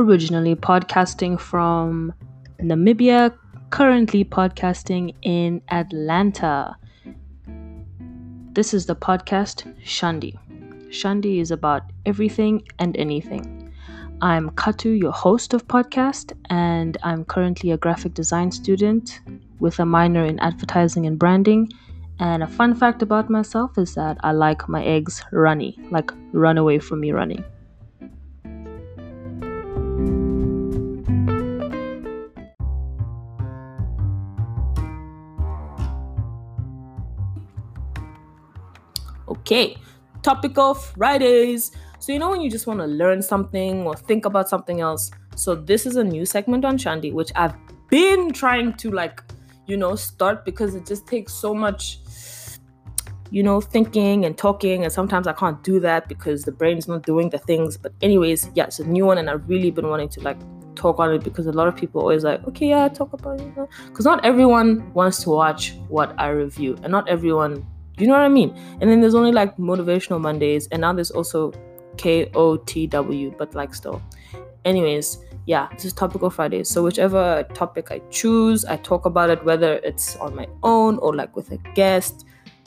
originally podcasting from Namibia, currently podcasting in Atlanta. This is the podcast Shandi. Shandi is about everything and anything. I'm Katu, your host of podcast, and I'm currently a graphic design student with a minor in advertising and branding. And a fun fact about myself is that I like my eggs runny, like run away from me runny. Okay, topical Fridays. So, you know, when you just want to learn something or think about something else. So, this is a new segment on Shandi, which I've been trying to like, you know, start because it just takes so much, you know, thinking and talking. And sometimes I can't do that because the brain's not doing the things. But, anyways, yeah, it's a new one. And I've really been wanting to like talk on it because a lot of people always like, okay, yeah, talk about it. Because not everyone wants to watch what I review, and not everyone you know what I mean? And then there's only like motivational Mondays, and now there's also K O T W, but like still. Anyways, yeah, this is topical Friday. So whichever topic I choose, I talk about it, whether it's on my own or like with a guest.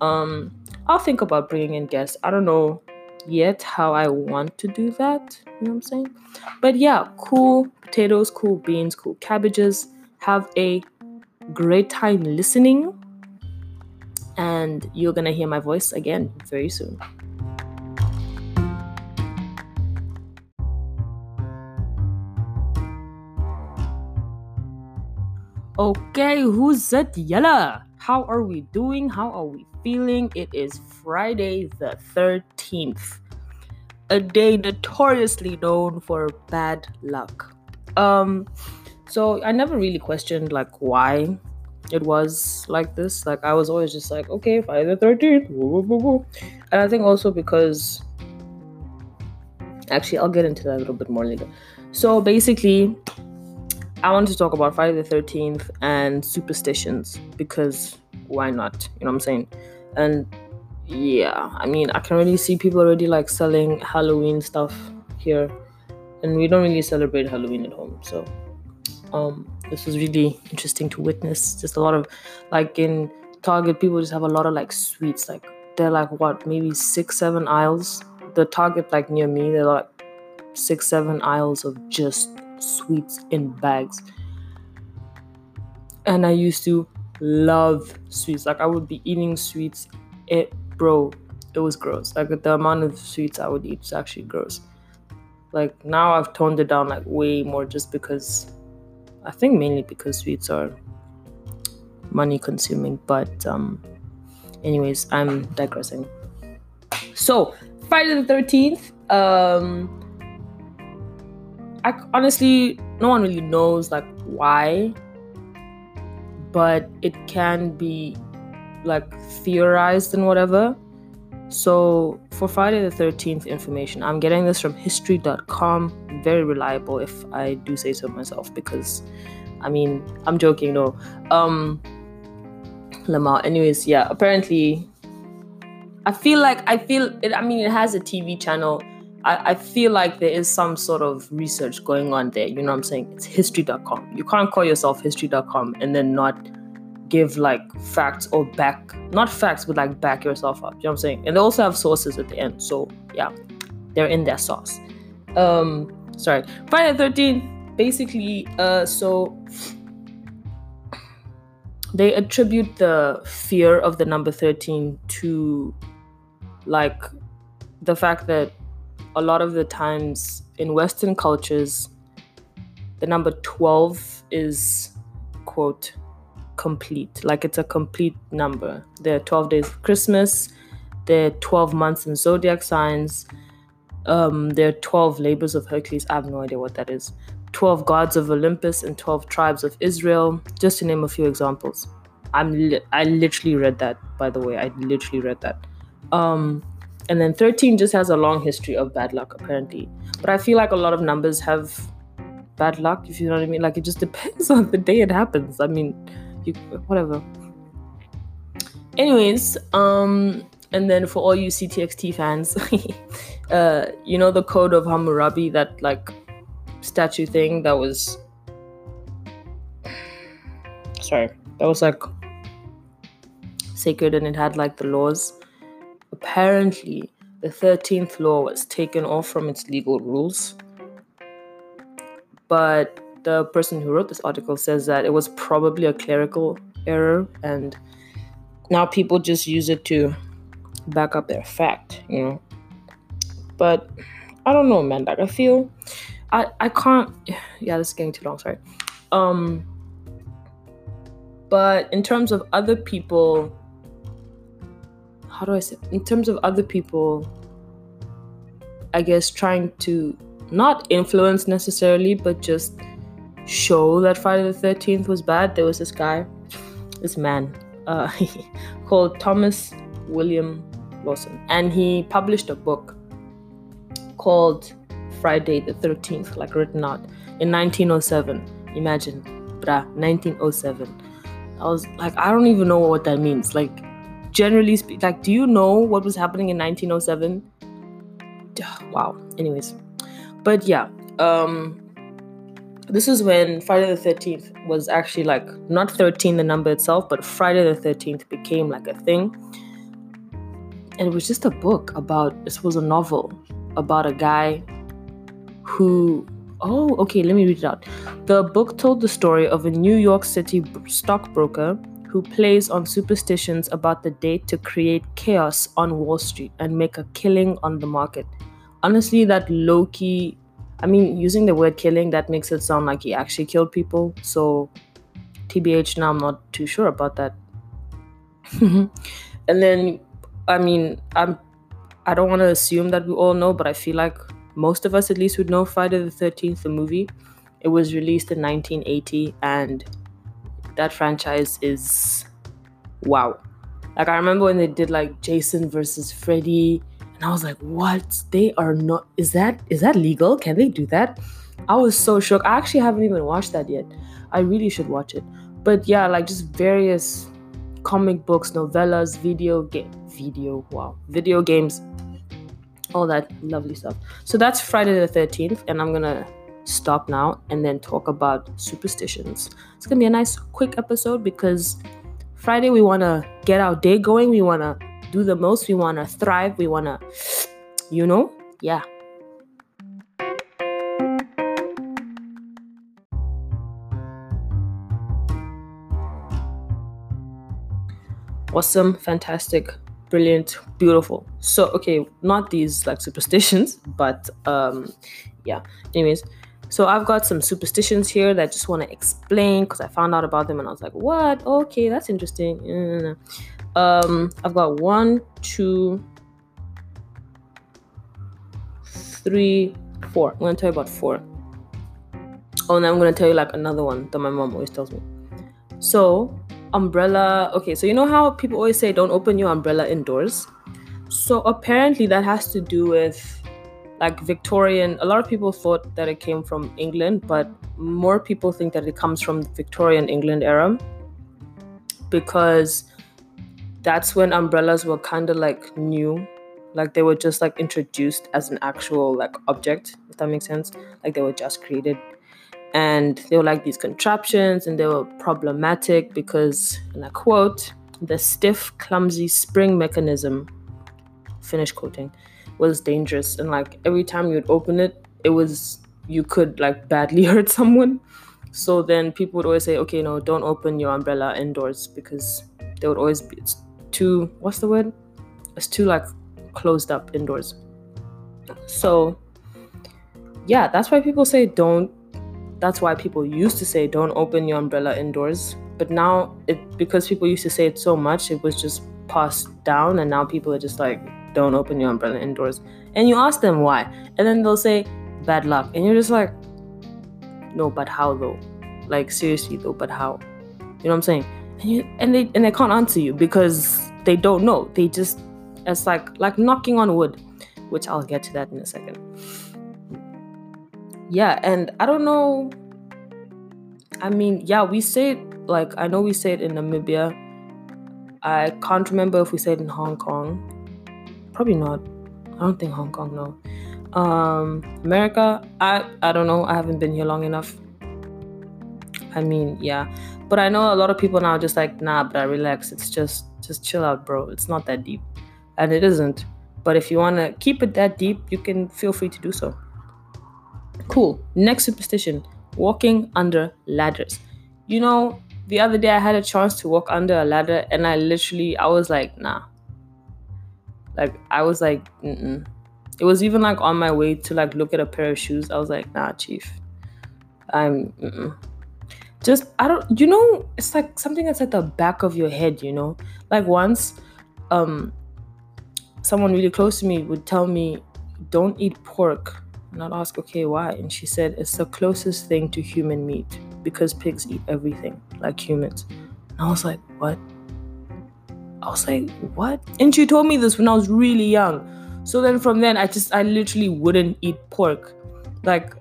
Um, I'll think about bringing in guests. I don't know yet how I want to do that. You know what I'm saying? But yeah, cool potatoes, cool beans, cool cabbages. Have a great time listening and you're gonna hear my voice again very soon. Okay, who's it? Yella? How are we doing? How are we feeling? It is Friday the 13th, a day notoriously known for bad luck. Um, so I never really questioned like why it was like this. Like I was always just like, okay, Friday the 13th. And I think also because actually I'll get into that a little bit more later. So basically, I want to talk about Friday the 13th and superstitions because why not? You know what I'm saying? And yeah, I mean, I can really see people already like selling Halloween stuff here, and we don't really celebrate Halloween at home. So, um, this was really interesting to witness. Just a lot of like in Target, people just have a lot of like sweets. Like they're like what, maybe six, seven aisles. The Target like near me, they're like six, seven aisles of just sweets in bags. And I used to love sweets. Like I would be eating sweets. It bro, it was gross. Like the amount of sweets I would eat is actually gross. Like now I've toned it down like way more just because I think mainly because sweets are money consuming. But um, anyways, I'm digressing. So Friday the thirteenth. Um, I honestly, no one really knows like why, but it can be like theorized and whatever. So for Friday the 13th information, I'm getting this from history.com. Very reliable if I do say so myself because I mean, I'm joking, no. Um Lamar. Anyways, yeah, apparently I feel like I feel it I mean it has a TV channel. I, I feel like there is some sort of research going on there. You know what I'm saying? It's history.com. You can't call yourself history.com and then not give like facts or back not facts but like back yourself up you know what i'm saying and they also have sources at the end so yeah they're in their sauce um sorry friday 13 basically uh so they attribute the fear of the number 13 to like the fact that a lot of the times in western cultures the number 12 is quote complete. Like it's a complete number. There are 12 days of Christmas, there are 12 months in zodiac signs, um, there are 12 labors of Hercules. I have no idea what that is. 12 gods of Olympus and 12 tribes of Israel, just to name a few examples. I'm li- I literally read that, by the way. I literally read that. Um, and then 13 just has a long history of bad luck, apparently. But I feel like a lot of numbers have bad luck, if you know what I mean. Like it just depends on the day it happens. I mean, you whatever. Anyways, um, and then for all you CTXT fans, uh, you know the code of Hammurabi that like statue thing that was sorry, that was like sacred and it had like the laws. Apparently, the 13th law was taken off from its legal rules. But the person who wrote this article says that it was probably a clerical error and now people just use it to back up their fact, you know. But I don't know, man. Like I feel I I can't yeah, this is getting too long, sorry. Um but in terms of other people how do I say in terms of other people I guess trying to not influence necessarily, but just show that Friday the 13th was bad. There was this guy, this man, uh, called Thomas William Lawson, and he published a book called Friday the 13th, like written out in 1907. Imagine, bruh, 1907. I was like, I don't even know what that means. Like, generally speaking, like, do you know what was happening in 1907? Wow. Anyways, but yeah, um, this is when Friday the 13th was actually like not 13 the number itself, but Friday the 13th became like a thing. And it was just a book about this was a novel about a guy who oh okay let me read it out the book told the story of a new york city stockbroker who plays on superstitions about the date to create chaos on wall street and make a killing on the market honestly that low key I mean, using the word killing, that makes it sound like he actually killed people. So, TBH, now I'm not too sure about that. and then, I mean, I'm, I don't want to assume that we all know, but I feel like most of us at least would know Friday the 13th, the movie. It was released in 1980, and that franchise is wow. Like, I remember when they did like Jason versus Freddy and I was like, what? They are not is that is that legal? Can they do that? I was so shocked. I actually haven't even watched that yet. I really should watch it. But yeah, like just various comic books, novellas, video game video, wow. Video games, all that lovely stuff. So that's Friday the 13th, and I'm gonna stop now and then talk about superstitions. It's gonna be a nice quick episode because Friday we wanna get our day going, we wanna do the most, we want to thrive, we want to, you know, yeah. Awesome, fantastic, brilliant, beautiful. So, okay, not these like superstitions, but um, yeah. Anyways, so I've got some superstitions here that I just want to explain because I found out about them and I was like, what? Okay, that's interesting. Um, I've got one, two, three, four. I'm gonna tell you about four. Oh, and I'm gonna tell you like another one that my mom always tells me. So, umbrella. Okay, so you know how people always say don't open your umbrella indoors? So apparently that has to do with like Victorian. A lot of people thought that it came from England, but more people think that it comes from the Victorian England era because that's when umbrellas were kind of like new like they were just like introduced as an actual like object if that makes sense like they were just created and they were like these contraptions and they were problematic because and i quote the stiff clumsy spring mechanism finish quoting was dangerous and like every time you'd open it it was you could like badly hurt someone so then people would always say okay no don't open your umbrella indoors because there would always be it's too what's the word? It's too like closed up indoors. So yeah, that's why people say don't that's why people used to say don't open your umbrella indoors. But now it because people used to say it so much, it was just passed down and now people are just like don't open your umbrella indoors. And you ask them why. And then they'll say bad luck. And you're just like no, but how though? Like seriously though, but how? You know what I'm saying? and, you, and they and they can't answer you because they don't know. They just it's like like knocking on wood, which I'll get to that in a second. Yeah, and I don't know. I mean, yeah, we say it like I know we say it in Namibia. I can't remember if we said in Hong Kong. Probably not. I don't think Hong Kong, no. Um, America, I I don't know. I haven't been here long enough. I mean, yeah, but I know a lot of people now just like, nah, but I relax. It's just just chill out, bro. It's not that deep, and it isn't. But if you want to keep it that deep, you can feel free to do so. Cool. Next superstition: walking under ladders. You know, the other day I had a chance to walk under a ladder, and I literally, I was like, nah. Like I was like, Mm-mm. it was even like on my way to like look at a pair of shoes. I was like, nah, chief. I'm. Mm-mm just I don't you know it's like something that's at the back of your head, you know? Like once um someone really close to me would tell me don't eat pork and I'd ask okay why and she said it's the closest thing to human meat because pigs eat everything like humans. And I was like what? I was like what? And she told me this when I was really young. So then from then I just I literally wouldn't eat pork. Like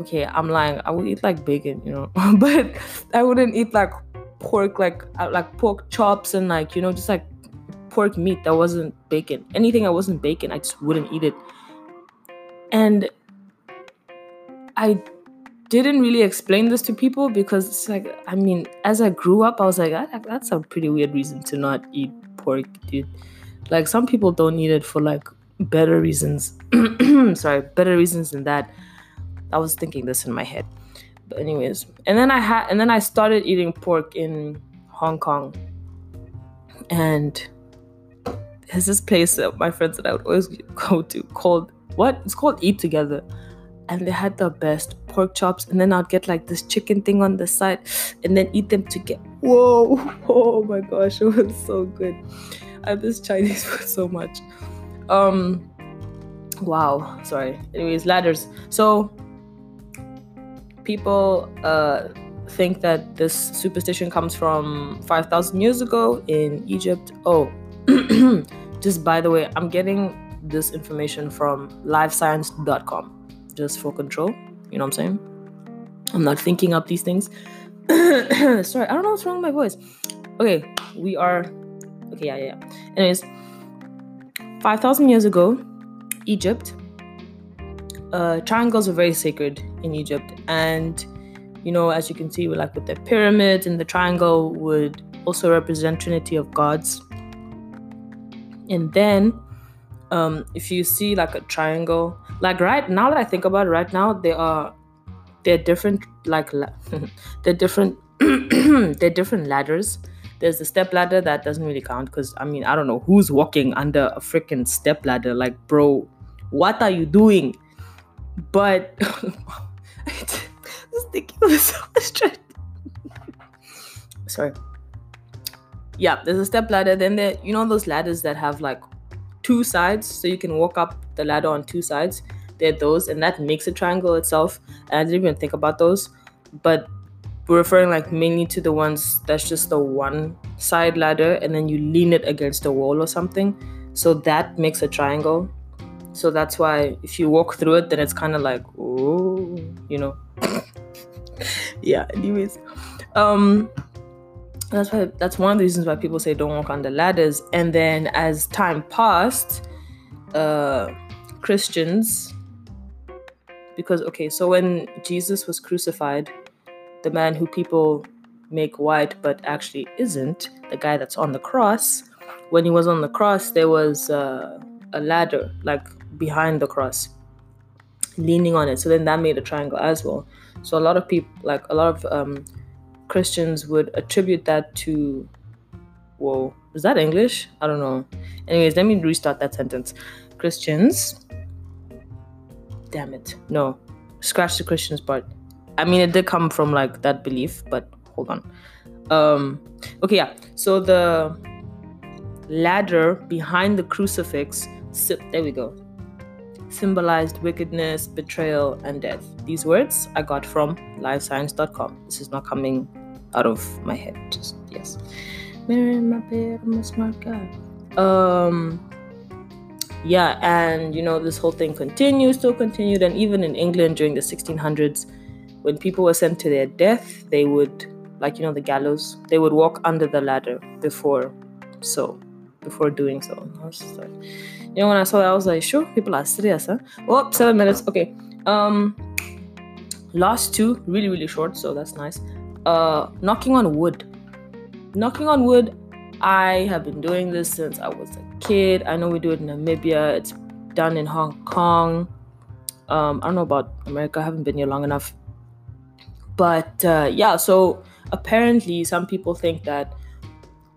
okay, I'm lying. I would eat like bacon, you know, but I wouldn't eat like pork, like uh, like pork chops and like you know just like pork meat that wasn't bacon. Anything that wasn't bacon, I just wouldn't eat it. And I didn't really explain this to people because it's like I mean, as I grew up, I was like, ah, that, that's a pretty weird reason to not eat pork, dude. Like some people don't eat it for like better reasons. Sorry, better reasons than that. I was thinking this in my head. But anyways, and then I had and then I started eating pork in Hong Kong. And there's this place that my friends and I would always go to called what? It's called Eat Together. And they had the best pork chops, and then I'd get like this chicken thing on the side and then eat them together. Whoa, oh my gosh, it was so good. I miss Chinese food so much. Um wow, sorry. Anyways, ladders. So people uh, think that this superstition comes from 5,000 years ago in Egypt. Oh, just by the way, I'm getting this information from livescience.com just for control. You know what I'm saying? I'm not thinking up these things. Sorry, I don't know what's wrong with my voice. Okay, we are. Okay, yeah, yeah. Anyways, 5,000 years ago, Egypt uh, triangles are very sacred in Egypt, and you know, as you can see, like with the pyramids and the triangle would also represent Trinity of gods. And then, um, if you see like a triangle, like right now that I think about it, right now there are they're different, like they're different, they're different ladders. There's the step ladder that doesn't really count because I mean I don't know who's walking under a freaking step ladder. Like, bro, what are you doing? But this thinking was so straight. Sorry. Yeah, there's a step ladder. Then there, you know those ladders that have like two sides, so you can walk up the ladder on two sides. They're those, and that makes a triangle itself. And I didn't even think about those, but we're referring like mainly to the ones that's just the one side ladder, and then you lean it against a wall or something. So that makes a triangle. So that's why if you walk through it, then it's kind of like, oh, you know. yeah. Anyways, um, that's why that's one of the reasons why people say don't walk on the ladders. And then as time passed, uh, Christians, because okay, so when Jesus was crucified, the man who people make white but actually isn't, the guy that's on the cross, when he was on the cross, there was uh, a ladder, like behind the cross, leaning on it. So then that made a triangle as well. So a lot of people, like a lot of um, Christians, would attribute that to. Whoa, is that English? I don't know. Anyways, let me restart that sentence. Christians. Damn it. No. Scratch the Christians part. I mean, it did come from like that belief, but hold on. Um, okay, yeah. So the ladder behind the crucifix, there we go symbolized wickedness, betrayal, and death. These words I got from livescience.com. This is not coming out of my head. Just yes. my smart guy. Um yeah, and you know, this whole thing continues, still continued, and even in England during the 1600s, when people were sent to their death, they would, like you know, the gallows, they would walk under the ladder before so before doing so. Like, you know, when I saw that, I was like, sure, people are serious, huh? Oh, seven minutes. Okay. Um, last two, really, really short, so that's nice. Uh, knocking on wood. Knocking on wood. I have been doing this since I was a kid. I know we do it in Namibia. It's done in Hong Kong. Um, I don't know about America. I haven't been here long enough. But uh, yeah, so apparently some people think that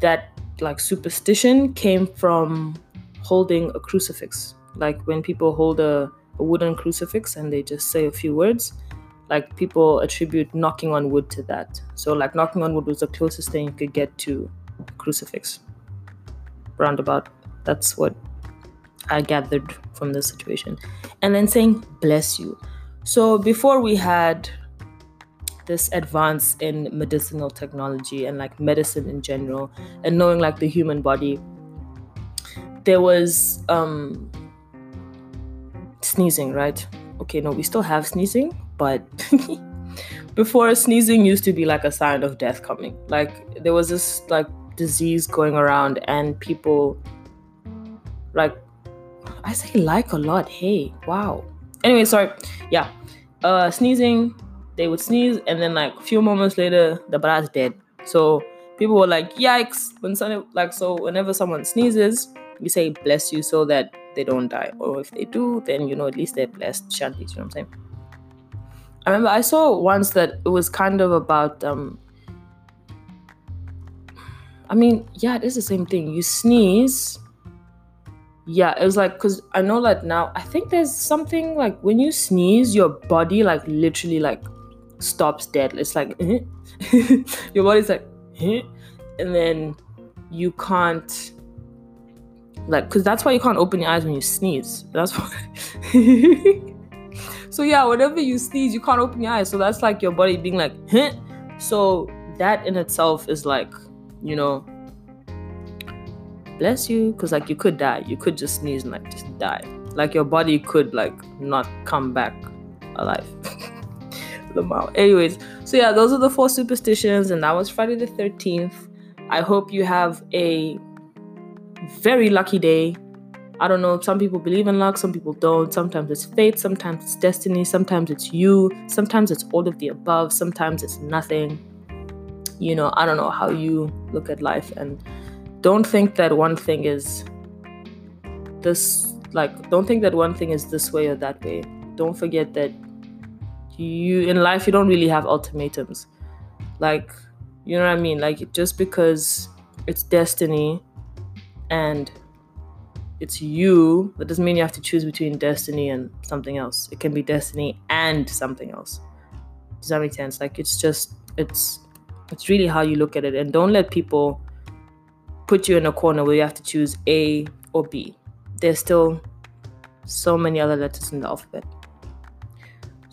that like superstition came from holding a crucifix. Like when people hold a, a wooden crucifix and they just say a few words, like people attribute knocking on wood to that. So like knocking on wood was the closest thing you could get to crucifix. Roundabout. That's what I gathered from this situation. And then saying bless you. So before we had this advance in medicinal technology and like medicine in general and knowing like the human body there was um sneezing right okay no we still have sneezing but before sneezing used to be like a sign of death coming. Like there was this like disease going around and people like i say like a lot hey wow. Anyway sorry yeah. Uh sneezing they would sneeze and then like a few moments later the brat's dead. So people were like yikes. When some like so whenever someone sneezes we say bless you so that they don't die. Or if they do then you know at least they're blessed shanti you know what i'm saying i remember i saw once that it was kind of about um i mean yeah it is the same thing you sneeze yeah it was like because i know that now i think there's something like when you sneeze your body like literally like stops dead. It's like eh? your body's like, eh? and then you can't like because that's why you can't open your eyes when you sneeze. That's why. so yeah, whenever you sneeze, you can't open your eyes. So that's like your body being like, eh? so that in itself is like, you know, bless you, because like you could die. You could just sneeze and like just die. Like your body could like not come back alive. out. Anyways, so yeah, those are the four superstitions, and that was Friday the 13th. I hope you have a very lucky day. I don't know, some people believe in luck, some people don't. Sometimes it's fate, sometimes it's destiny, sometimes it's you, sometimes it's all of the above, sometimes it's nothing. You know, I don't know how you look at life, and don't think that one thing is this, like, don't think that one thing is this way or that way. Don't forget that you in life you don't really have ultimatums like you know what i mean like just because it's destiny and it's you that doesn't mean you have to choose between destiny and something else it can be destiny and something else does that make sense like it's just it's it's really how you look at it and don't let people put you in a corner where you have to choose a or b there's still so many other letters in the alphabet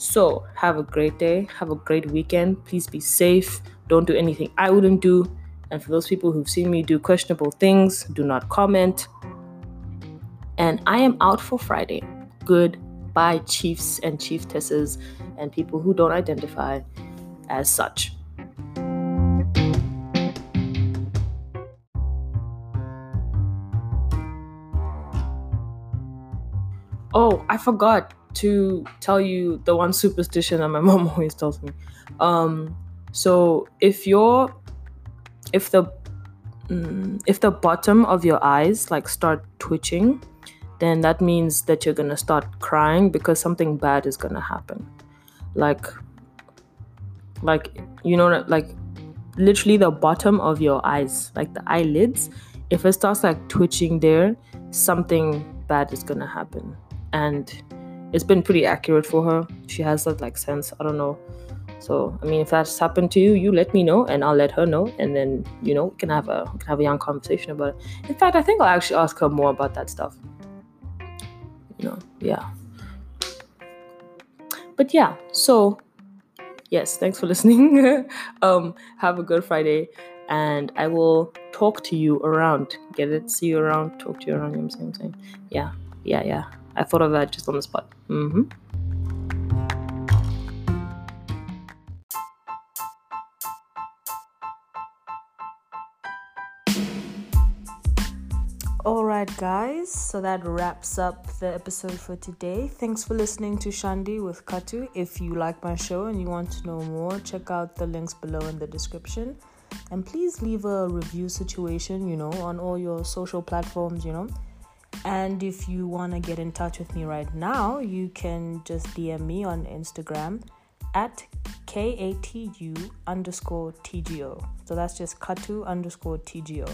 so, have a great day. Have a great weekend. Please be safe. Don't do anything I wouldn't do. And for those people who've seen me do questionable things, do not comment. And I am out for Friday. Goodbye, chiefs and chieftesses and people who don't identify as such. Oh, I forgot to tell you the one superstition that my mom always tells me. Um, so if you're, if the, mm, if the bottom of your eyes like start twitching, then that means that you're gonna start crying because something bad is gonna happen. Like, like you know, like literally the bottom of your eyes, like the eyelids, if it starts like twitching there, something bad is gonna happen. And it's been pretty accurate for her. She has that like sense. I don't know. So I mean, if that's happened to you, you let me know, and I'll let her know, and then you know we can have a we can have a young conversation about it. In fact, I think I'll actually ask her more about that stuff. You know, yeah. But yeah, so yes, thanks for listening. um, have a good Friday, and I will talk to you around. Get it? See you around. Talk to you around. You know what I'm saying? Yeah, yeah, yeah. I thought of that just on the spot. Mm-hmm. Right, guys. So that wraps up the episode for today. Thanks for listening to Shandi with Katu. If you like my show and you want to know more, check out the links below in the description. And please leave a review situation, you know, on all your social platforms, you know. And if you want to get in touch with me right now, you can just DM me on Instagram at K A T U underscore TGO. So that's just Katu underscore TGO.